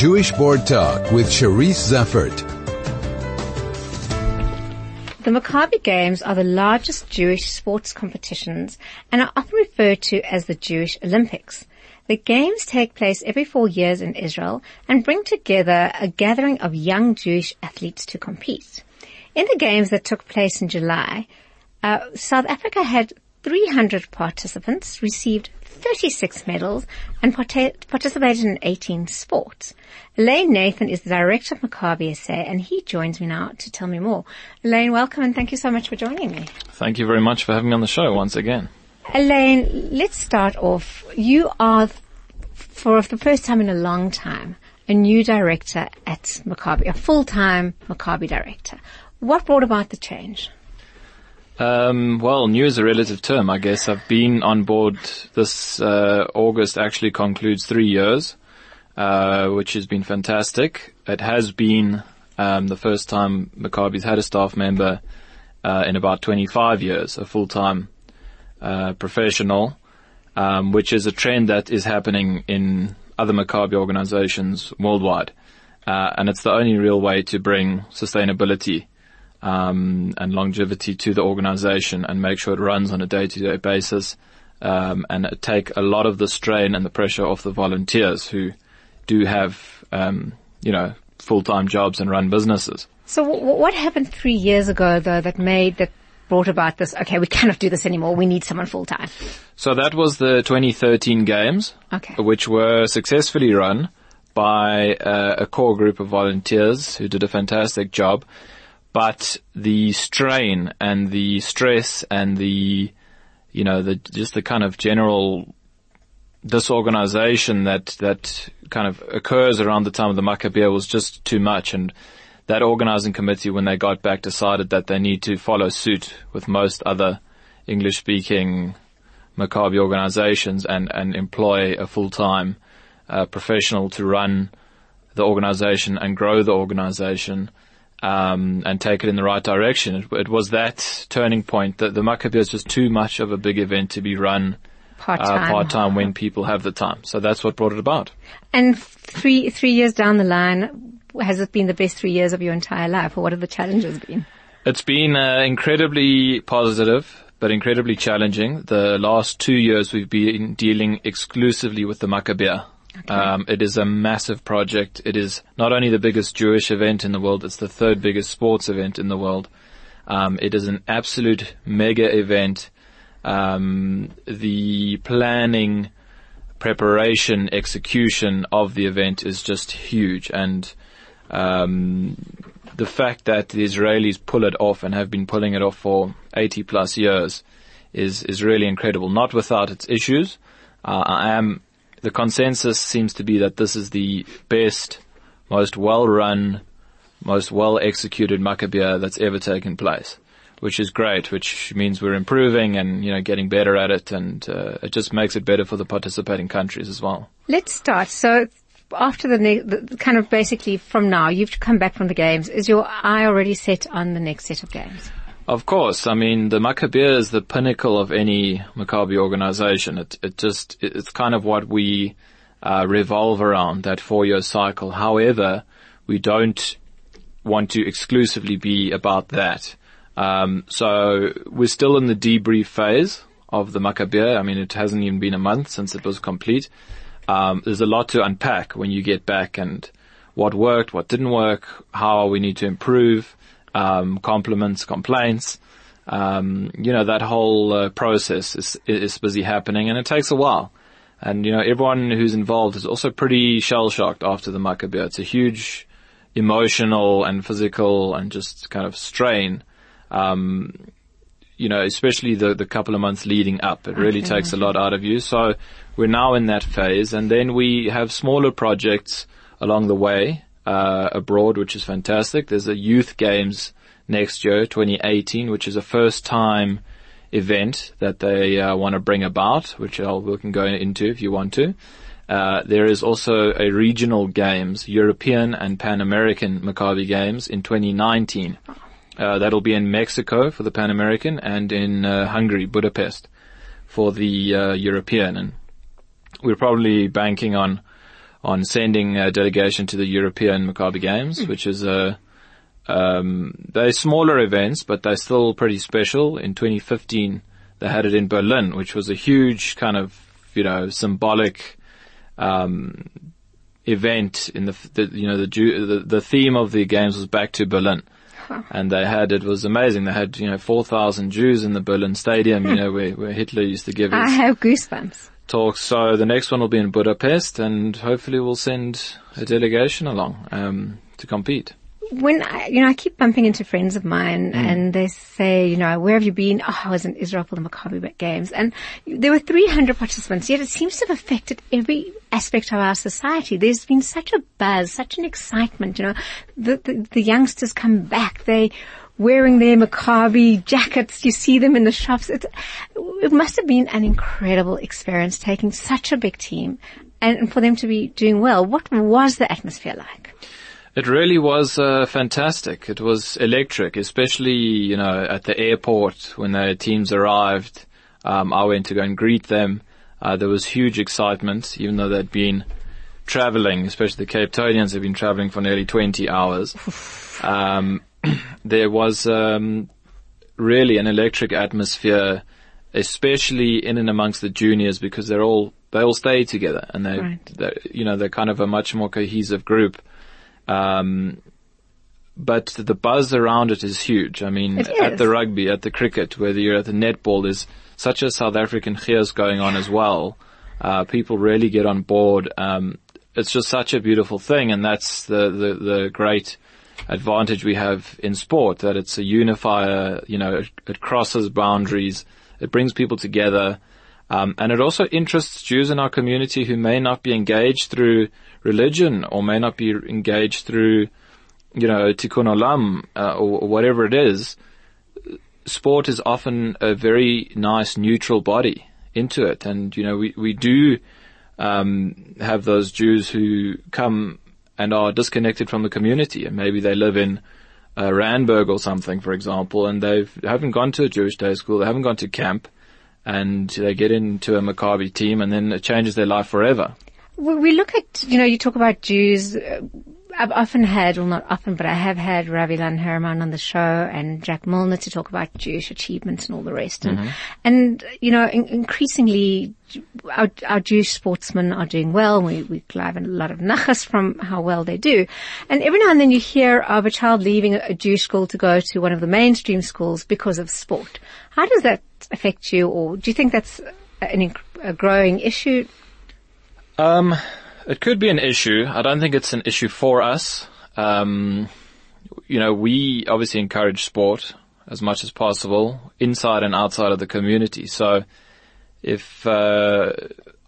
Jewish Board Talk with Charisse Zeifert. The Maccabi Games are the largest Jewish sports competitions and are often referred to as the Jewish Olympics. The Games take place every four years in Israel and bring together a gathering of young Jewish athletes to compete. In the Games that took place in July, uh, South Africa had 300 participants, received 36 medals and participated in 18 sports. Alain Nathan is the director of Maccabi SA and he joins me now to tell me more. Alain, welcome and thank you so much for joining me. Thank you very much for having me on the show once again. Alain, let's start off. You are, for the first time in a long time, a new director at Maccabi, a full-time Maccabi director. What brought about the change? Um, well, new is a relative term, I guess. I've been on board this uh, August. Actually, concludes three years, uh, which has been fantastic. It has been um, the first time Maccabi's had a staff member uh, in about 25 years, a full-time uh, professional, um, which is a trend that is happening in other Maccabi organizations worldwide, uh, and it's the only real way to bring sustainability um, and longevity to the organization and make sure it runs on a day-to-day basis um, and take a lot of the strain and the pressure off the volunteers who do have, um, you know, full-time jobs and run businesses. So w- what happened three years ago, though, that made that brought about this? Okay, we cannot do this anymore. We need someone full-time. So that was the 2013 games, okay. which were successfully run by uh, a core group of volunteers who did a fantastic job but the strain and the stress and the, you know, the, just the kind of general disorganization that, that kind of occurs around the time of the Maccabiah was just too much. And that organizing committee, when they got back, decided that they need to follow suit with most other English speaking Maccabi organizations and, and employ a full-time uh, professional to run the organization and grow the organization um, and take it in the right direction. It, it was that turning point that the Maccabiah is just too much of a big event to be run part-time, uh, part-time when people have the time. So that's what brought it about. And three three years down the line, has it been the best three years of your entire life, or what have the challenges been? It's been uh, incredibly positive, but incredibly challenging. The last two years we've been dealing exclusively with the Maccabiah. Okay. Um, it is a massive project. It is not only the biggest Jewish event in the world, it's the third biggest sports event in the world. Um, it is an absolute mega event. Um, the planning, preparation, execution of the event is just huge, and um, the fact that the Israelis pull it off and have been pulling it off for 80 plus years is is really incredible. Not without its issues. Uh, I am the consensus seems to be that this is the best, most well-run, most well-executed Maccabiah that's ever taken place, which is great, which means we're improving and, you know, getting better at it and uh, it just makes it better for the participating countries as well. Let's start. So after the, ne- the kind of basically from now, you've come back from the games. Is your eye already set on the next set of games? Of course. I mean, the Maccabiah is the pinnacle of any Maccabi organization. It, it just, it's kind of what we uh, revolve around, that four-year cycle. However, we don't want to exclusively be about that. Um, so we're still in the debrief phase of the Maccabiah. I mean, it hasn't even been a month since it was complete. Um, there's a lot to unpack when you get back and what worked, what didn't work, how we need to improve um, compliments, complaints. Um, you know, that whole uh, process is, is busy happening and it takes a while. And, you know, everyone who's involved is also pretty shell shocked after the Maccabiah. It's a huge emotional and physical and just kind of strain. Um, you know, especially the, the couple of months leading up. It really okay. takes a lot out of you. So we're now in that phase and then we have smaller projects along the way uh, abroad, which is fantastic. There's a youth games next year, 2018, which is a first time event that they uh, want to bring about, which I'll, we can go into if you want to. Uh, there is also a regional games, European and Pan American Maccabi games in 2019. Uh, that'll be in Mexico for the Pan American and in uh, Hungary, Budapest, for the uh, European. And we're probably banking on on sending a delegation to the European Maccabi Games, which is a, um, they're smaller events, but they're still pretty special. In 2015, they had it in Berlin, which was a huge kind of, you know, symbolic, um, event in the, the you know, the, Jew, the, the theme of the games was back to Berlin. And they had, it was amazing. They had, you know, 4,000 Jews in the Berlin stadium, you know, where, where Hitler used to give his I have goosebumps. Talks. So the next one will be in Budapest and hopefully we'll send a delegation along, um, to compete. when I, you know, I keep bumping into friends of mine and they say, you know, where have you been? Oh, I was in Israel for the Maccabi Games and there were 300 participants, yet it seems to have affected every aspect of our society. There's been such a buzz, such an excitement, you know, the, the, the youngsters come back, they, wearing their Maccabi jackets. You see them in the shops. It, it must have been an incredible experience taking such a big team and for them to be doing well. What was the atmosphere like? It really was uh, fantastic. It was electric, especially you know at the airport when the teams arrived. Um, I went to go and greet them. Uh, there was huge excitement, even though they'd been traveling, especially the Cape Towners had been traveling for nearly 20 hours. Um, there was um, really an electric atmosphere, especially in and amongst the juniors because they're all they all stay together and they, Right. they're, you know, they're kind of a much more cohesive group. Um, but the buzz around it is huge. I mean, at the rugby, at the cricket, whether you're at the netball, there's such a South African chaos going on as well. Uh, people really get on board. Um, it's just such a beautiful thing, and that's the, the, the great advantage we have in sport, that it's a unifier, you know, it, it crosses boundaries, it brings people together, um, and it also interests Jews in our community who may not be engaged through religion or may not be engaged through, you know, tikkun olam uh, or, or whatever it is. Sport is often a very nice neutral body into it, and you know we we do um, have those Jews who come and are disconnected from the community, and maybe they live in uh, Randburg or something, for example, and they haven't gone to a Jewish day school, they haven't gone to camp, and they get into a Maccabi team, and then it changes their life forever. We look at, you know, you talk about Jews. uh, I've often had, well not often, but I have had Ravi Lan Herman on the show and Jack Milner to talk about Jewish achievements and all the rest. And, and you know, in, increasingly our, our Jewish sportsmen are doing well. We, we have a lot of nachas from how well they do. And every now and then you hear of a child leaving a, a Jewish school to go to one of the mainstream schools because of sport. How does that affect you or do you think that's an, a growing issue? Um, it could be an issue. I don't think it's an issue for us. Um, you know, we obviously encourage sport as much as possible inside and outside of the community. So if, uh,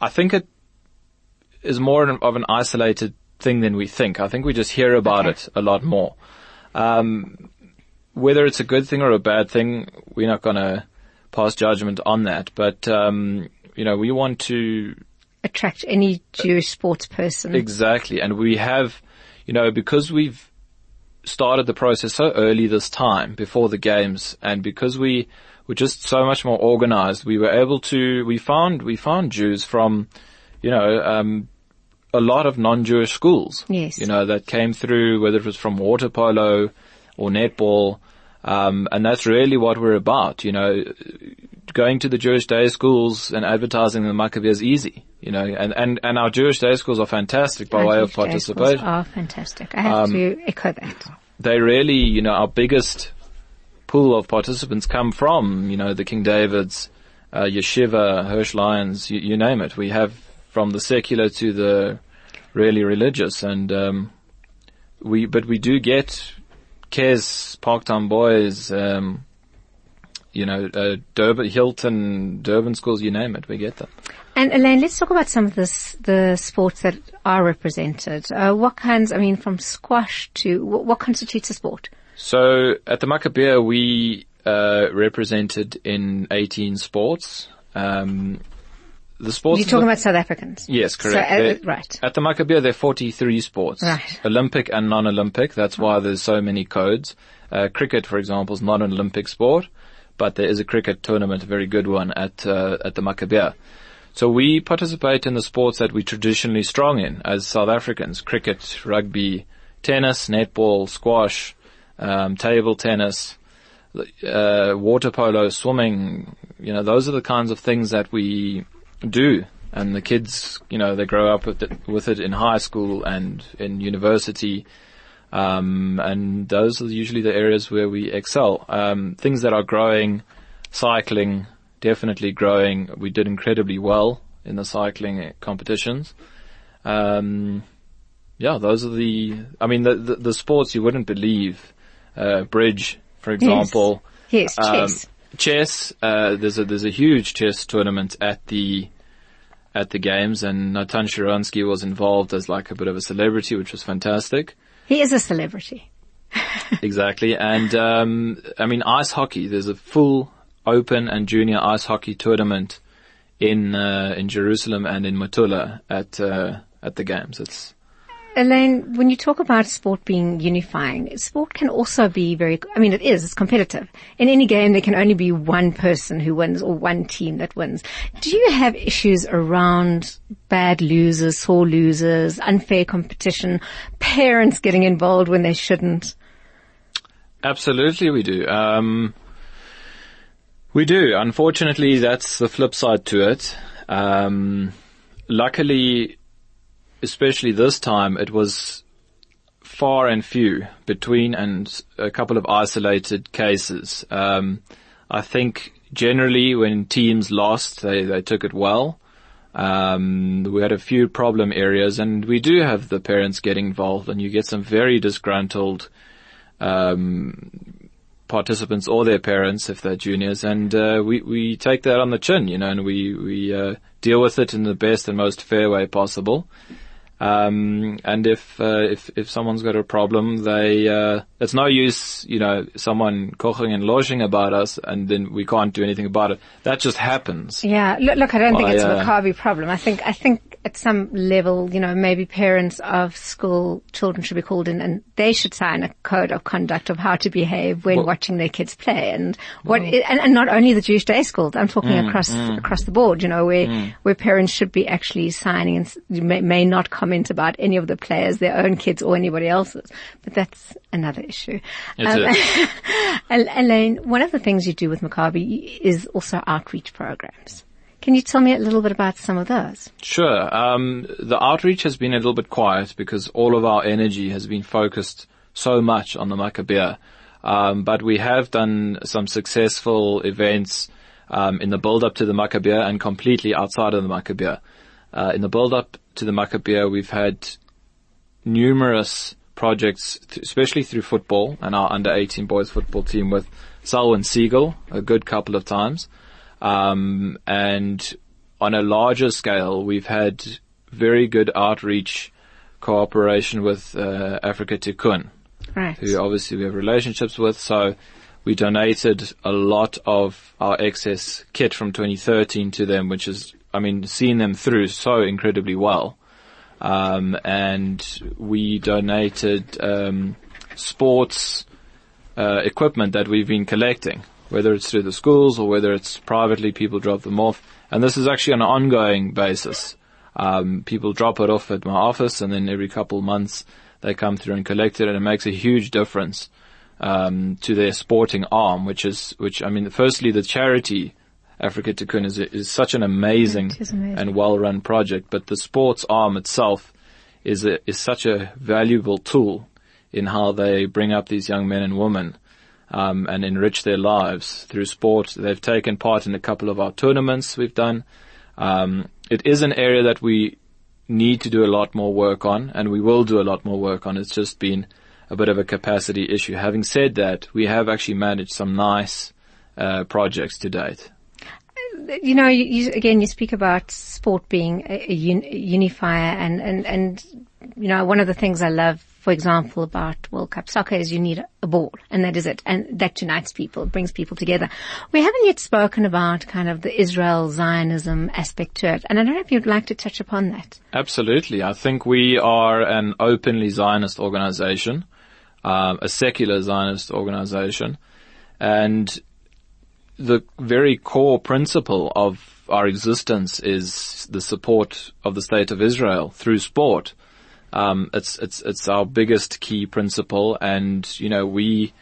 I think it is more of an isolated thing than we think. I think we just hear about Okay. it a lot more. Um, whether it's a good thing or a bad thing, we're not going to pass judgment on that. But, um, you know, we want to attract any Jewish sports person. Exactly. And we have, you know, because we've started the process so early this time before the games and because we were just so much more organized, we were able to, we found, we found Jews from, you know, um, a lot of non-Jewish schools. Yes. You know, that came through, whether it was from water polo or netball. Um, and that's really what we're about, you know, going to the Jewish day schools and advertising the Maccabi is easy, you know, and, and, and our Jewish day schools are fantastic by Our way of Jewish day schools participation. Are fantastic. I have to echo that. They really, you know, our biggest pool of participants come from, you know, the King David's, uh, Yeshiva, Hirsch Lyons, you, you name it. We have from the secular to the really religious and, um, we, but we do get KES, Parktown Boys, um, you know, uh, Durban, Hilton, Durban schools, you name it, we get them. And Alain, let's talk about some of the the sports that are represented. Uh, what kinds? I mean, from squash to what, what constitutes a sport? So at the Maccabiah, we uh, represented in 18 sports. Um, the sports. You're talking about South Africans. Yes, So, correct. uh, right. At the Maccabiah, there are 43 sports. Right. Olympic and non-Olympic. That's why there's so many codes. Uh, cricket, for example, is not an Olympic sport, but there is a cricket tournament, a very good one at uh, at the Maccabiah. So we participate in the sports that we're traditionally strong in as South Africans, cricket, rugby, tennis, netball, squash, um, table tennis, uh, water polo, swimming, you know, those are the kinds of things that we do. And the kids, you know, they grow up with it, with it in high school and in university. Um, and those are usually the areas where we excel. Um, things that are growing, cycling, definitely growing. We did incredibly well in the cycling competitions. Um, yeah, those are the, I mean, the, the, the sports you wouldn't believe, uh, bridge, for example. Yes, yes chess. Um, chess, uh, there's a, there's a huge chess tournament at the, at the games and Natan Sharansky was involved as like a bit of a celebrity, which was fantastic. He is a celebrity. exactly. And, um, I mean, ice hockey, there's a full open and junior ice hockey tournament in uh, in Jerusalem and in Metula at uh, at the games. It's Alain, when you talk about sport being unifying, sport can also be very, I mean it is, it's competitive. In any game there can only be one person who wins or one team that wins. Do you have issues around bad losers, sore losers, unfair competition, parents getting involved when they shouldn't? Absolutely we do. Um, we do. Unfortunately, that's the flip side to it. Um, luckily, especially this time, it was far and few between and a couple of isolated cases. Um, I think generally when teams lost, they, they took it well. Um, we had a few problem areas and we do have the parents getting involved and you get some very disgruntled, um, participants or their parents if they're juniors, and uh, we we take that on the chin, you know, and we we uh, deal with it in the best and most fair way possible. Um, and if, uh, if, if someone's got a problem, they, uh, it's no use, you know, someone koching and lodging about us and then we can't do anything about it. That just happens. Yeah. Look, look I don't think it's a uh, Maccabi problem. I think, I think at some level, you know, maybe parents of school children should be called in and they should sign a code of conduct of how to behave when well, watching their kids play and what, well, and, and, not only the Jewish day schools. I'm talking mm, across, mm, across the board, you know, where, mm. where parents should be actually signing and may, may not comment about any of the players, their own kids or anybody else's. But that's another issue. Um, Alain, one of the things you do with Maccabi is also outreach programs. Can you tell me a little bit about some of those? Sure. Um, the outreach has been a little bit quiet because all of our energy has been focused so much on the Maccabiah. Um, but we have done some successful events um, in the build-up to the Maccabiah and completely outside of the Maccabiah. Uh, in the build-up to the Maccabiah, we've had numerous projects, especially through football and our under 18 boys football team with Selwyn Siegel a good couple of times. Um, and on a larger scale, we've had very good outreach cooperation with uh, Africa Tikkun, right. who obviously we have relationships with. So we donated a lot of our excess kit from 2013 to them, which is I mean, seeing them through so incredibly well. Um, and we donated um, sports uh, equipment that we've been collecting, whether it's through the schools or whether it's privately, people drop them off. And this is actually on an ongoing basis. Um, people drop it off at my office, and then every couple of months they come through and collect it, and it makes a huge difference um, to their sporting arm, which is which I mean, firstly the charity Africa Tikkun is, is such an amazing, amazing. and well-run project, but the sports arm itself is a, is such a valuable tool in how they bring up these young men and women um, and enrich their lives through sport. They've taken part in a couple of our tournaments we've done. Um, it is an area that we need to do a lot more work on, and we will do a lot more work on. It's just been a bit of a capacity issue. Having said that, we have actually managed some nice uh, projects to date you know, you, again, you speak about sport being a, a, un, a, unifier and, and, and, you know, one of the things I love, for example, about World Cup soccer is you need a ball and that is it. And that unites people, brings people together. We haven't yet spoken about kind of the Israel Zionism aspect to it. And I don't know if you'd like to touch upon that. Absolutely. I think we are an openly Zionist organization, um, a secular Zionist organization. And the very core principle of our existence is the support of the state of Israel through sport. Um, it's it's it's our biggest key principle, and you know we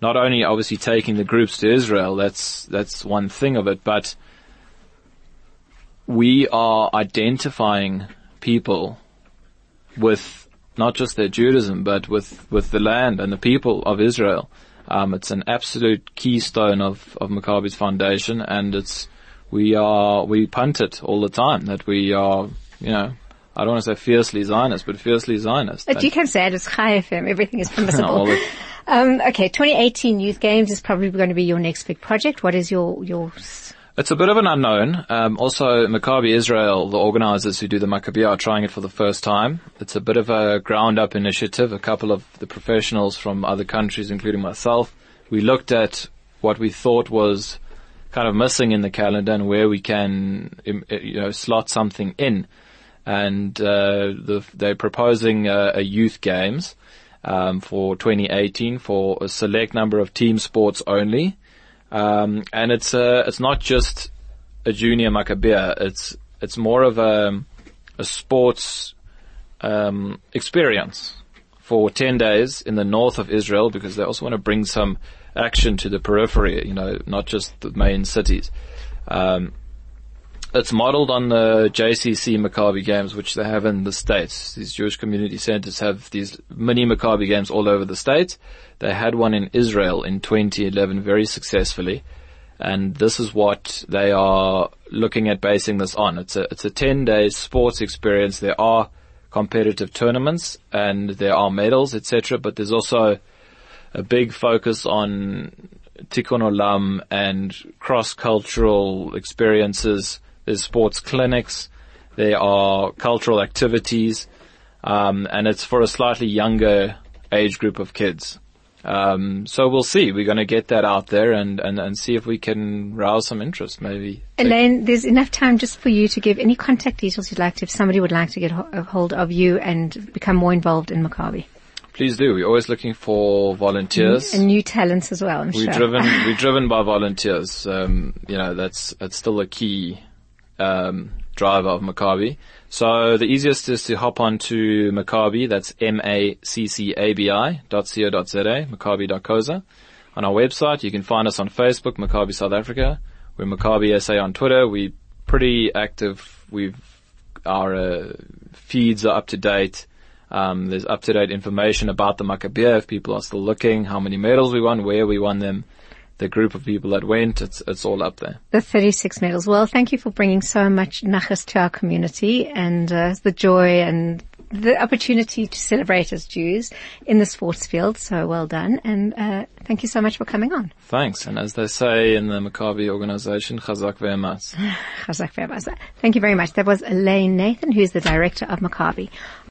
not only obviously taking the groups to Israel. That's that's one thing of it, but we are identifying people with not just their Judaism, but with with the land and the people of Israel. Um, it's an absolute keystone of of Maccabi's foundation, and it's we are we punt it all the time that we are you know I don't want to say fiercely Zionist, but fiercely Zionist. But you can say it. It's Chai FM. Everything is permissible. um, okay, 2018 Youth Games is probably going to be your next big project. What is your your? It's a bit of an unknown. Um, also, Maccabi Israel, the organizers who do the Maccabi are trying it for the first time. It's a bit of a ground up initiative. A couple of the professionals from other countries, including myself, we looked at what we thought was kind of missing in the calendar and where we can, you know, slot something in and uh, the, they're proposing a, a youth games um, for 2018 for a select number of team sports only, um, and it's uh, it's not just a junior Maccabiah. It's it's more of a a sports um, experience for 10 days in the north of Israel because they also want to bring some action to the periphery, you know, not just the main cities. Um, it's modeled on the JCC Maccabi games, which they have in the States. These Jewish community centers have these mini Maccabi games all over the States. They had one in Israel in 2011 very successfully. And this is what they are looking at basing this on. It's a, it's a 10 day sports experience. There are competitive tournaments and there are medals, etc. But there's also a big focus on tikkun olam and cross-cultural experiences there's sports clinics. There are cultural activities. Um, and it's for a slightly younger age group of kids. Um, so we'll see. We're going to get that out there and, and, and see if we can rouse some interest, maybe. Alain, there's enough time just for you to give any contact details you'd like to, if somebody would like to get a hold of you and become more involved in Maccabi. Please do. We're always looking for volunteers and new talents as well. I'm we're sure. driven. we're driven by volunteers. Um, you know, that's that's still a key um, driver of Maccabi. So the easiest is to hop on to Maccabi, that's M-A-C-C-A-B-I dot co dot Z-A, Maccabi.coza. On our website, you can find us on Facebook, Maccabi South Africa. We're Maccabi SA on Twitter. We're pretty active. We've, our uh, feeds are up to date. Um, there's up to date information about the Maccabiah if people are still looking, how many medals we won, where we won them the group of people that went, it's, it's all up there. The 36 medals. Well, thank you for bringing so much nachas to our community and uh, the joy and the opportunity to celebrate as Jews in the sports field. So well done. And uh, thank you so much for coming on. Thanks. And as they say in the Maccabi organization, chazak ve'emas. chazak ve'emas. Thank you very much. That was Alain Nathan, who's the director of Maccabi.